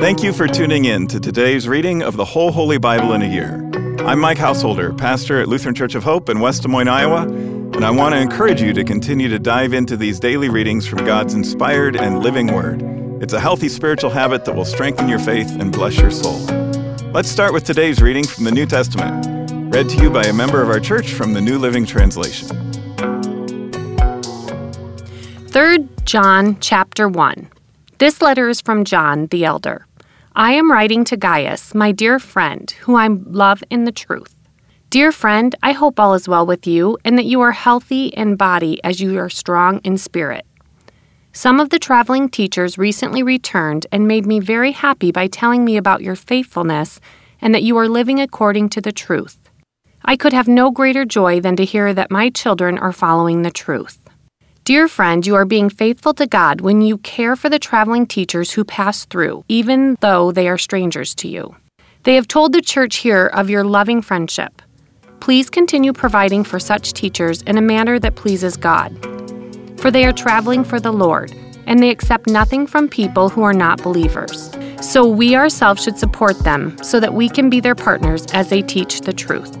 Thank you for tuning in to today's reading of the whole Holy Bible in a year. I'm Mike Householder, pastor at Lutheran Church of Hope in West Des Moines, Iowa, and I want to encourage you to continue to dive into these daily readings from God's inspired and living Word. It's a healthy spiritual habit that will strengthen your faith and bless your soul. Let's start with today's reading from the New Testament, read to you by a member of our church from the New Living Translation. 3 John chapter 1. This letter is from John the elder. I am writing to Gaius, my dear friend, who I love in the truth. Dear friend, I hope all is well with you and that you are healthy in body as you are strong in spirit. Some of the traveling teachers recently returned and made me very happy by telling me about your faithfulness and that you are living according to the truth. I could have no greater joy than to hear that my children are following the truth. Dear friend, you are being faithful to God when you care for the traveling teachers who pass through, even though they are strangers to you. They have told the church here of your loving friendship. Please continue providing for such teachers in a manner that pleases God. For they are traveling for the Lord, and they accept nothing from people who are not believers. So we ourselves should support them so that we can be their partners as they teach the truth.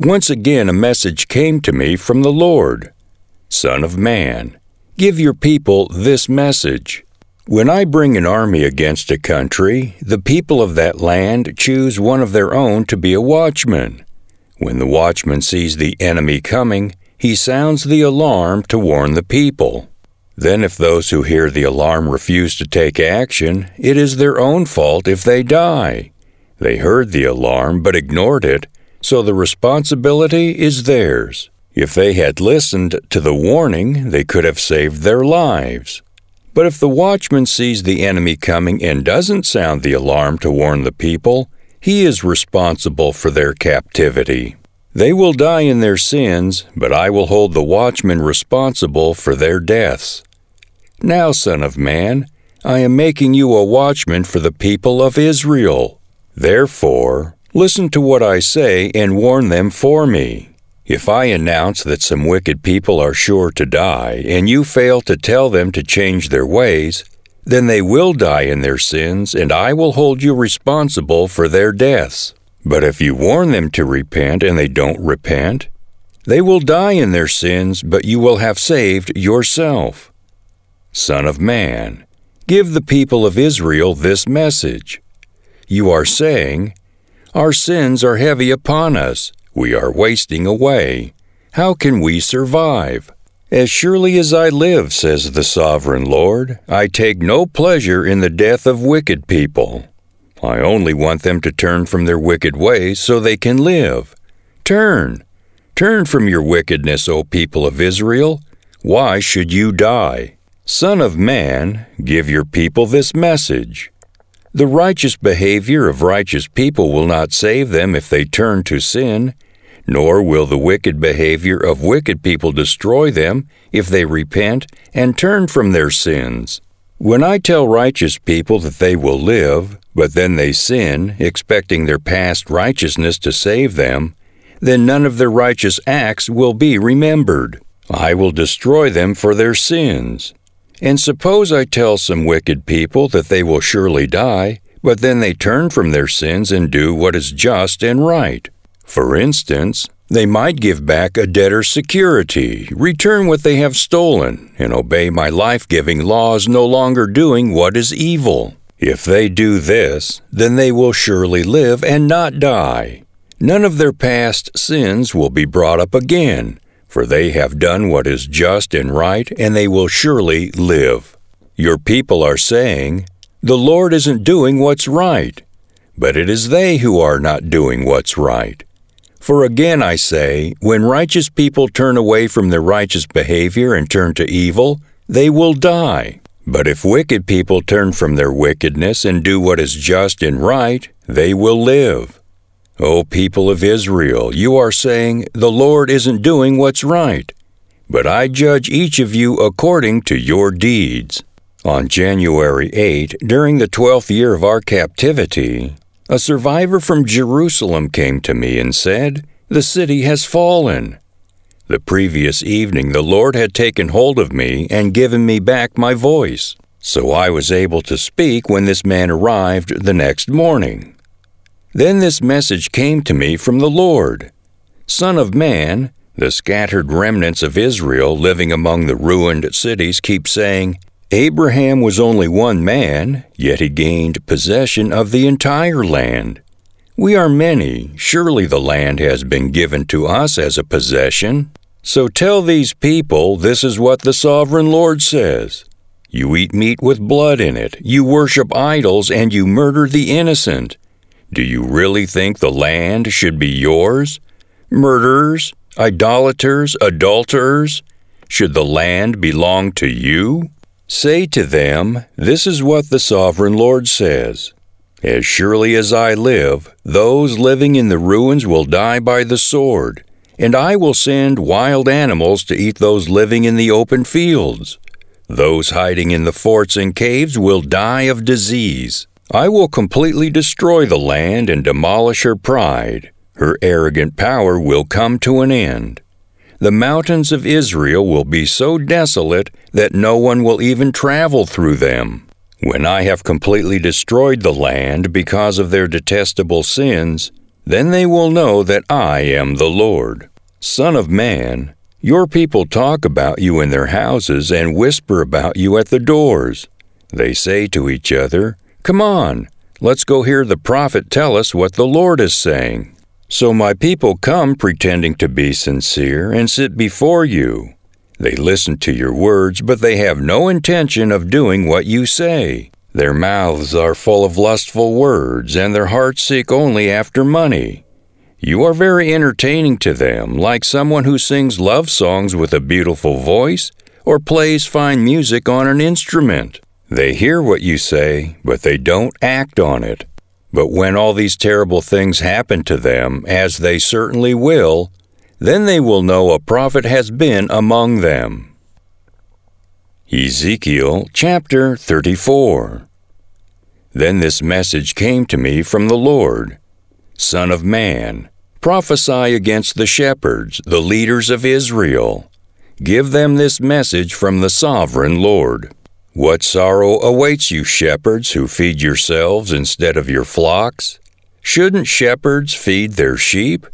Once again, a message came to me from the Lord Son of man, give your people this message. When I bring an army against a country, the people of that land choose one of their own to be a watchman. When the watchman sees the enemy coming, he sounds the alarm to warn the people. Then, if those who hear the alarm refuse to take action, it is their own fault if they die. They heard the alarm but ignored it so the responsibility is theirs. If they had listened to the warning, they could have saved their lives. But if the watchman sees the enemy coming and doesn't sound the alarm to warn the people, he is responsible for their captivity. They will die in their sins, but I will hold the watchman responsible for their deaths. Now, Son of Man, I am making you a watchman for the people of Israel. Therefore, Listen to what I say and warn them for me. If I announce that some wicked people are sure to die, and you fail to tell them to change their ways, then they will die in their sins, and I will hold you responsible for their deaths. But if you warn them to repent and they don't repent, they will die in their sins, but you will have saved yourself. Son of man, give the people of Israel this message. You are saying, our sins are heavy upon us. We are wasting away. How can we survive? As surely as I live, says the sovereign Lord, I take no pleasure in the death of wicked people. I only want them to turn from their wicked ways so they can live. Turn. Turn from your wickedness, O people of Israel. Why should you die? Son of man, give your people this message. The righteous behavior of righteous people will not save them if they turn to sin, nor will the wicked behavior of wicked people destroy them if they repent and turn from their sins. When I tell righteous people that they will live, but then they sin, expecting their past righteousness to save them, then none of their righteous acts will be remembered. I will destroy them for their sins. And suppose I tell some wicked people that they will surely die, but then they turn from their sins and do what is just and right. For instance, they might give back a debtor's security, return what they have stolen, and obey my life giving laws, no longer doing what is evil. If they do this, then they will surely live and not die. None of their past sins will be brought up again for they have done what is just and right, and they will surely live. Your people are saying, The Lord isn't doing what's right, but it is they who are not doing what's right. For again I say, when righteous people turn away from their righteous behavior and turn to evil, they will die. But if wicked people turn from their wickedness and do what is just and right, they will live. O people of Israel, you are saying, The Lord isn't doing what's right. But I judge each of you according to your deeds. On January 8, during the twelfth year of our captivity, a survivor from Jerusalem came to me and said, The city has fallen. The previous evening, the Lord had taken hold of me and given me back my voice, so I was able to speak when this man arrived the next morning. Then this message came to me from the Lord Son of man, the scattered remnants of Israel living among the ruined cities keep saying, Abraham was only one man, yet he gained possession of the entire land. We are many, surely the land has been given to us as a possession. So tell these people this is what the sovereign Lord says. You eat meat with blood in it, you worship idols, and you murder the innocent. Do you really think the land should be yours? Murderers, idolaters, adulterers, should the land belong to you? Say to them, This is what the sovereign Lord says. As surely as I live, those living in the ruins will die by the sword and I will send wild animals to eat those living in the open fields. Those hiding in the forts and caves will die of disease. I will completely destroy the land and demolish her pride. Her arrogant power will come to an end. The mountains of Israel will be so desolate that no one will even travel through them. When I have completely destroyed the land because of their detestable sins, then they will know that I am the Lord. Son of man, your people talk about you in their houses and whisper about you at the doors. They say to each other, Come on, let's go hear the prophet tell us what the Lord is saying. So my people come pretending to be sincere and sit before you. They listen to your words, but they have no intention of doing what you say. Their mouths are full of lustful words, and their hearts seek only after money. You are very entertaining to them, like someone who sings love songs with a beautiful voice or plays fine music on an instrument. They hear what you say, but they don't act on it. But when all these terrible things happen to them, as they certainly will, then they will know a prophet has been among them. Ezekiel chapter 34 Then this message came to me from the Lord Son of man, prophesy against the shepherds, the leaders of Israel. Give them this message from the sovereign Lord. What sorrow awaits you, shepherds, who feed yourselves instead of your flocks? Shouldn't shepherds feed their sheep?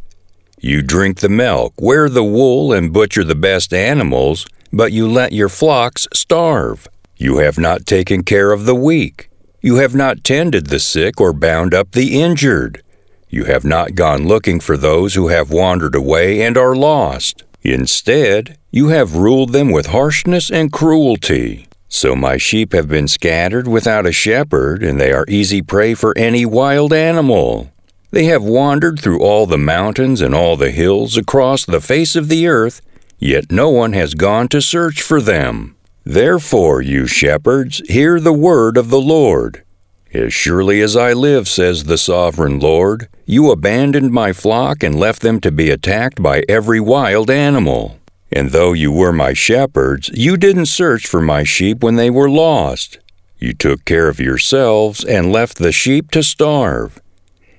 You drink the milk, wear the wool, and butcher the best animals, but you let your flocks starve. You have not taken care of the weak. You have not tended the sick or bound up the injured. You have not gone looking for those who have wandered away and are lost. Instead, you have ruled them with harshness and cruelty. So my sheep have been scattered without a shepherd, and they are easy prey for any wild animal. They have wandered through all the mountains and all the hills across the face of the earth yet no one has gone to search for them. Therefore, you shepherds, hear the word of the Lord. As surely as I live, says the sovereign Lord, you abandoned my flock and left them to be attacked by every wild animal. And though you were my shepherds, you didn't search for my sheep when they were lost. You took care of yourselves and left the sheep to starve.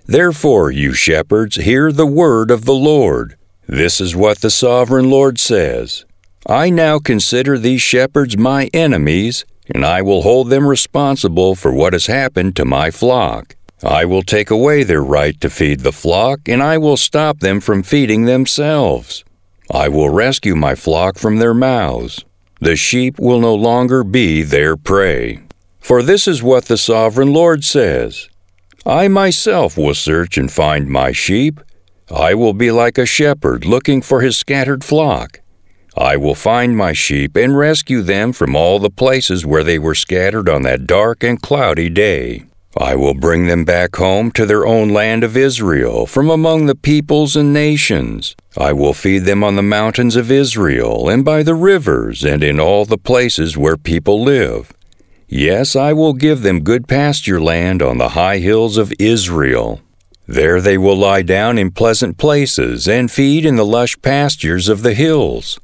Therefore, you shepherds, hear the word of the Lord. This is what the sovereign Lord says I now consider these shepherds my enemies, and I will hold them responsible for what has happened to my flock. I will take away their right to feed the flock, and I will stop them from feeding themselves. I will rescue my flock from their mouths. The sheep will no longer be their prey. For this is what the sovereign Lord says I myself will search and find my sheep I will be like a shepherd looking for his scattered flock. I will find my sheep and rescue them from all the places where they were scattered on that dark and cloudy day. I will bring them back home to their own land of Israel from among the peoples and nations. I will feed them on the mountains of Israel and by the rivers and in all the places where people live. Yes, I will give them good pasture land on the high hills of Israel. There they will lie down in pleasant places and feed in the lush pastures of the hills.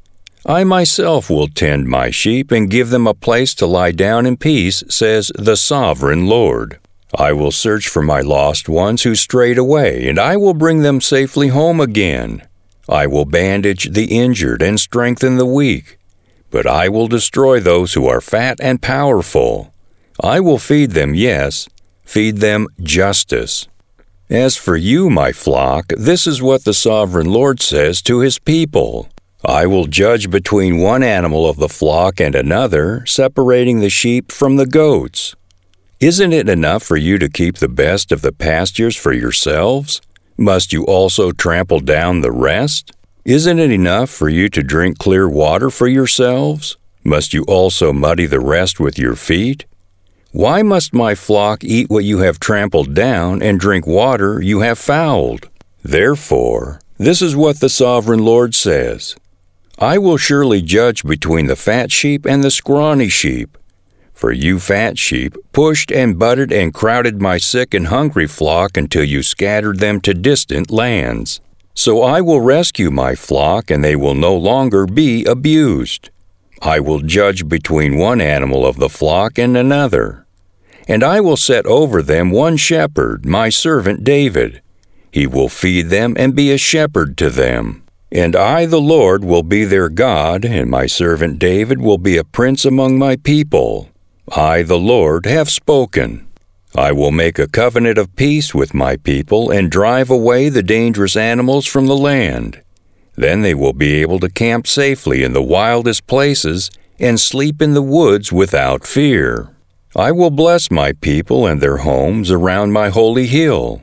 I myself will tend my sheep and give them a place to lie down in peace, says the sovereign Lord. I will search for my lost ones who strayed away, and I will bring them safely home again. I will bandage the injured and strengthen the weak, but I will destroy those who are fat and powerful. I will feed them, yes, feed them justice. As for you, my flock, this is what the sovereign Lord says to his people. I will judge between one animal of the flock and another, separating the sheep from the goats. Isn't it enough for you to keep the best of the pastures for yourselves? Must you also trample down the rest? Isn't it enough for you to drink clear water for yourselves? Must you also muddy the rest with your feet? Why must my flock eat what you have trampled down and drink water you have fouled? Therefore, this is what the sovereign Lord says I will surely judge between the fat sheep and the scrawny sheep. For you fat sheep pushed and butted and crowded my sick and hungry flock until you scattered them to distant lands. So I will rescue my flock, and they will no longer be abused. I will judge between one animal of the flock and another. And I will set over them one shepherd, my servant David. He will feed them and be a shepherd to them. And I, the Lord, will be their God, and my servant David will be a prince among my people. I, the Lord, have spoken. I will make a covenant of peace with my people and drive away the dangerous animals from the land. Then they will be able to camp safely in the wildest places and sleep in the woods without fear. I will bless my people and their homes around my holy hill.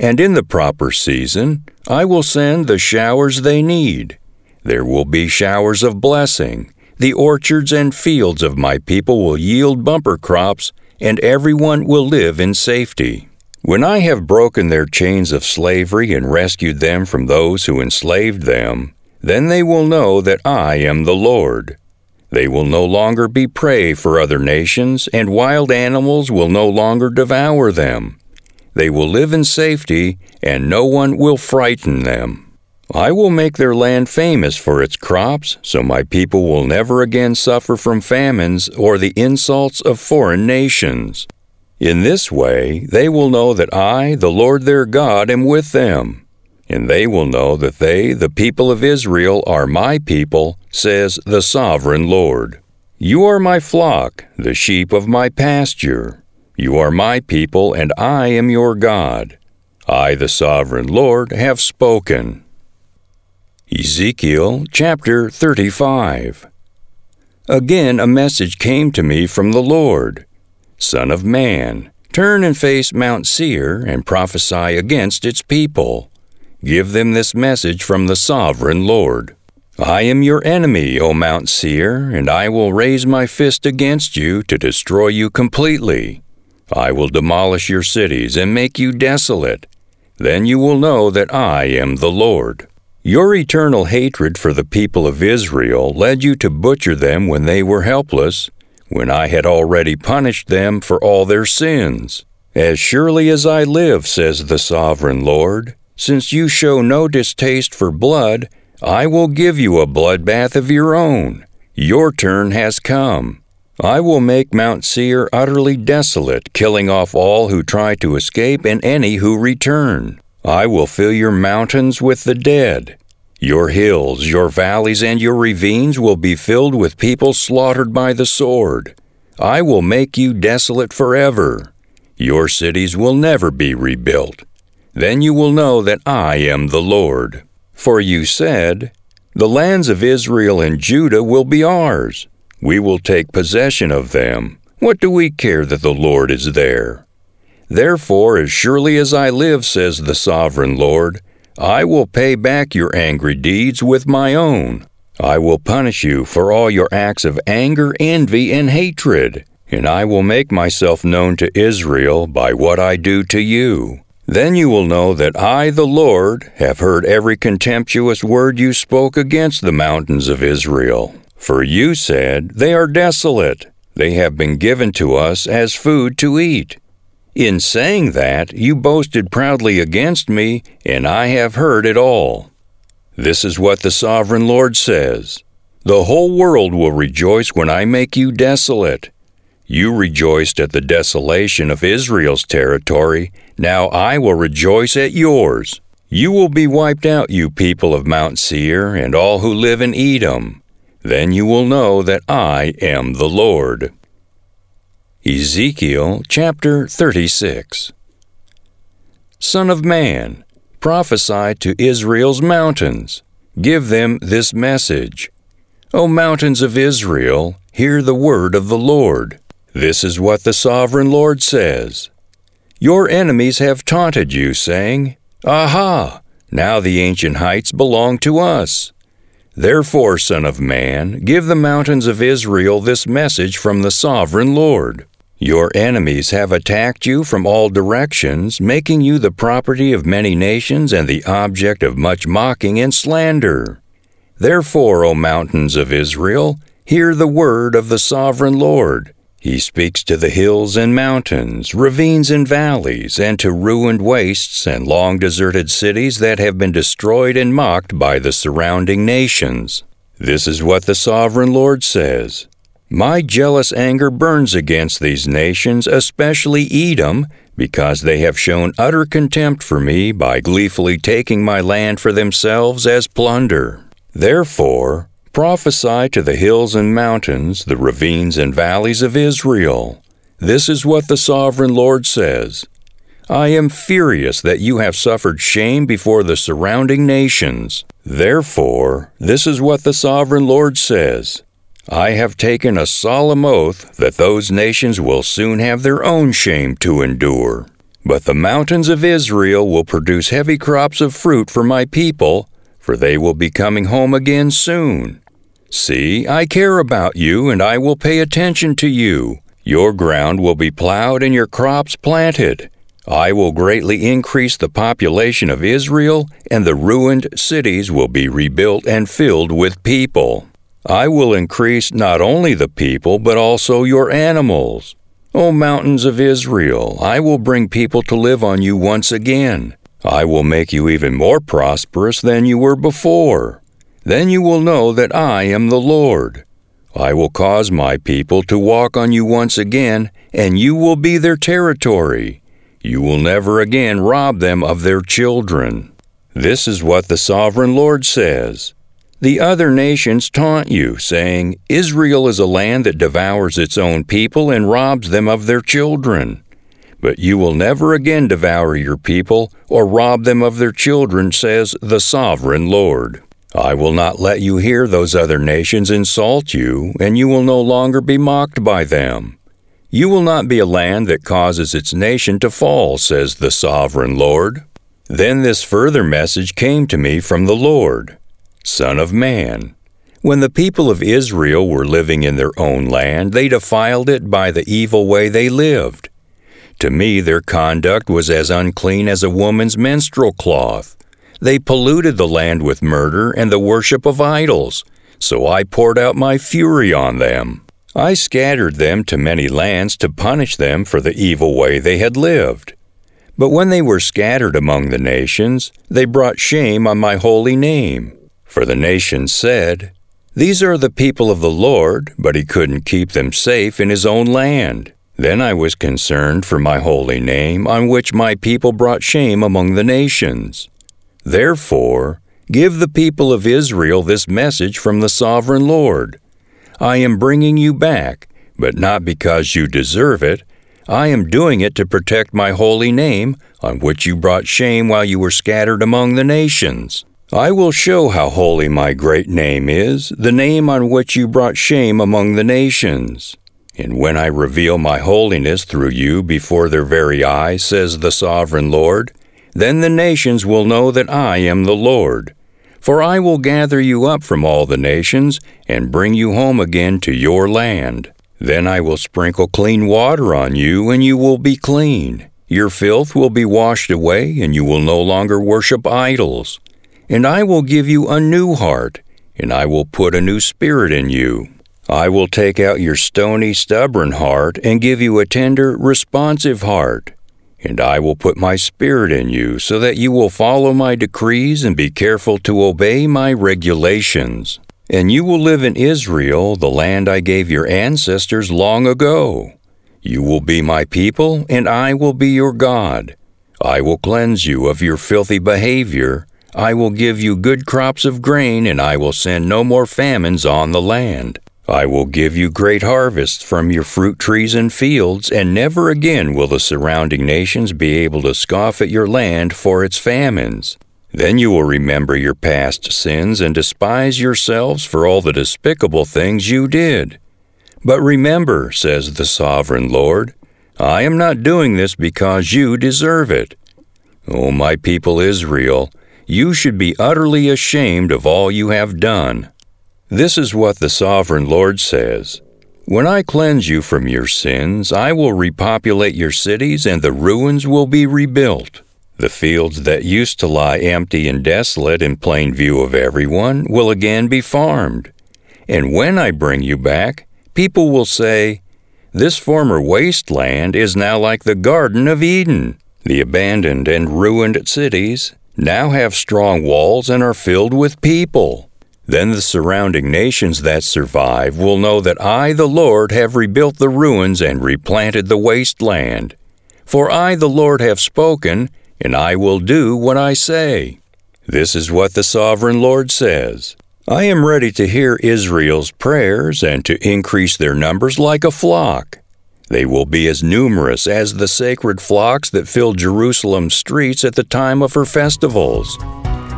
And in the proper season, I will send the showers they need. There will be showers of blessing the orchards and fields of my people will yield bumper crops, and everyone will live in safety. When I have broken their chains of slavery and rescued them from those who enslaved them, then they will know that I am the Lord. They will no longer be prey for other nations, and wild animals will no longer devour them. They will live in safety, and no one will frighten them. I will make their land famous for its crops, so my people will never again suffer from famines or the insults of foreign nations. In this way, they will know that I, the Lord their God, am with them. And they will know that they, the people of Israel, are my people, says the sovereign Lord. You are my flock, the sheep of my pasture. You are my people, and I am your God. I, the sovereign Lord, have spoken. Ezekiel chapter 35. Again a message came to me from the Lord Son of man, turn and face Mount Seir and prophesy against its people. Give them this message from the sovereign Lord. I am your enemy, O Mount Seir, and I will raise my fist against you to destroy you completely. I will demolish your cities and make you desolate. Then you will know that I am the Lord. Your eternal hatred for the people of Israel led you to butcher them when they were helpless, when I had already punished them for all their sins. As surely as I live, says the sovereign Lord, since you show no distaste for blood, I will give you a bloodbath of your own. Your turn has come. I will make Mount Seir utterly desolate, killing off all who try to escape and any who return. I will fill your mountains with the dead. Your hills, your valleys, and your ravines will be filled with people slaughtered by the sword. I will make you desolate forever. Your cities will never be rebuilt. Then you will know that I am the Lord. For you said, The lands of Israel and Judah will be ours. We will take possession of them. What do we care that the Lord is there? Therefore, as surely as I live, says the sovereign Lord, I will pay back your angry deeds with my own. I will punish you for all your acts of anger, envy, and hatred, and I will make myself known to Israel by what I do to you. Then you will know that I, the Lord, have heard every contemptuous word you spoke against the mountains of Israel. For you said, They are desolate, They have been given to us as food to eat. In saying that, you boasted proudly against me, and I have heard it all. This is what the sovereign Lord says The whole world will rejoice when I make you desolate. You rejoiced at the desolation of Israel's territory, now I will rejoice at yours. You will be wiped out, you people of Mount Seir, and all who live in Edom. Then you will know that I am the Lord. Ezekiel chapter 36 Son of man, prophesy to Israel's mountains. Give them this message O mountains of Israel, hear the word of the Lord. This is what the sovereign Lord says Your enemies have taunted you, saying, Aha! Now the ancient heights belong to us. Therefore, Son of Man, give the mountains of Israel this message from the sovereign Lord. Your enemies have attacked you from all directions, making you the property of many nations and the object of much mocking and slander. Therefore, O mountains of Israel, hear the word of the sovereign Lord. He speaks to the hills and mountains, ravines and valleys, and to ruined wastes and long deserted cities that have been destroyed and mocked by the surrounding nations. This is what the sovereign Lord says My jealous anger burns against these nations, especially Edom, because they have shown utter contempt for me by gleefully taking my land for themselves as plunder. Therefore, Prophesy to the hills and mountains, the ravines and valleys of Israel. This is what the sovereign Lord says I am furious that you have suffered shame before the surrounding nations. Therefore, this is what the sovereign Lord says I have taken a solemn oath that those nations will soon have their own shame to endure. But the mountains of Israel will produce heavy crops of fruit for my people, for they will be coming home again soon. See, I care about you, and I will pay attention to you. Your ground will be plowed and your crops planted. I will greatly increase the population of Israel, and the ruined cities will be rebuilt and filled with people. I will increase not only the people, but also your animals. O mountains of Israel, I will bring people to live on you once again. I will make you even more prosperous than you were before. Then you will know that I am the Lord. I will cause my people to walk on you once again, and you will be their territory. You will never again rob them of their children. This is what the sovereign Lord says. The other nations taunt you, saying, Israel is a land that devours its own people and robs them of their children. But you will never again devour your people or rob them of their children, says the sovereign Lord. I will not let you hear those other nations insult you, and you will no longer be mocked by them. You will not be a land that causes its nation to fall, says the sovereign Lord. Then this further message came to me from the Lord Son of man, when the people of Israel were living in their own land, they defiled it by the evil way they lived. To me, their conduct was as unclean as a woman's menstrual cloth. They polluted the land with murder and the worship of idols. So I poured out my fury on them. I scattered them to many lands to punish them for the evil way they had lived. But when they were scattered among the nations, they brought shame on my holy name. For the nations said, These are the people of the Lord, but he couldn't keep them safe in his own land. Then I was concerned for my holy name, on which my people brought shame among the nations. Therefore, give the people of Israel this message from the sovereign Lord I am bringing you back, but not because you deserve it. I am doing it to protect my holy name, on which you brought shame while you were scattered among the nations. I will show how holy my great name is, the name on which you brought shame among the nations. And when I reveal my holiness through you before their very eyes, says the sovereign Lord, then the nations will know that I am the Lord. For I will gather you up from all the nations, and bring you home again to your land. Then I will sprinkle clean water on you, and you will be clean. Your filth will be washed away, and you will no longer worship idols. And I will give you a new heart, and I will put a new spirit in you. I will take out your stony, stubborn heart and give you a tender, responsive heart. And I will put my spirit in you so that you will follow my decrees and be careful to obey my regulations. And you will live in Israel, the land I gave your ancestors long ago. You will be my people, and I will be your God. I will cleanse you of your filthy behavior. I will give you good crops of grain, and I will send no more famines on the land. I will give you great harvests from your fruit trees and fields, and never again will the surrounding nations be able to scoff at your land for its famines. Then you will remember your past sins and despise yourselves for all the despicable things you did. But remember, says the sovereign Lord, I am not doing this because you deserve it. O my people Israel, you should be utterly ashamed of all you have done. This is what the sovereign Lord says. When I cleanse you from your sins, I will repopulate your cities and the ruins will be rebuilt. The fields that used to lie empty and desolate in plain view of everyone will again be farmed. And when I bring you back, people will say, This former wasteland is now like the Garden of Eden. The abandoned and ruined cities now have strong walls and are filled with people. Then the surrounding nations that survive will know that I, the Lord, have rebuilt the ruins and replanted the wasteland. For I, the Lord, have spoken, and I will do what I say. This is what the sovereign Lord says. I am ready to hear Israel's prayers and to increase their numbers like a flock. They will be as numerous as the sacred flocks that fill Jerusalem's streets at the time of her festivals.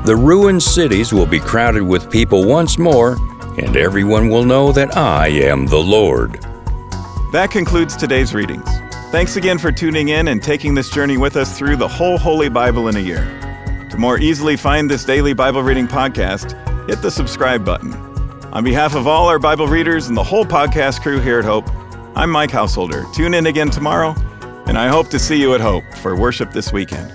The ruined cities will be crowded with people once more, and everyone will know that I am the Lord. That concludes today's readings. Thanks again for tuning in and taking this journey with us through the whole Holy Bible in a year. To more easily find this daily Bible reading podcast, hit the subscribe button. On behalf of all our Bible readers and the whole podcast crew here at Hope, I'm Mike Householder. Tune in again tomorrow, and I hope to see you at Hope for worship this weekend.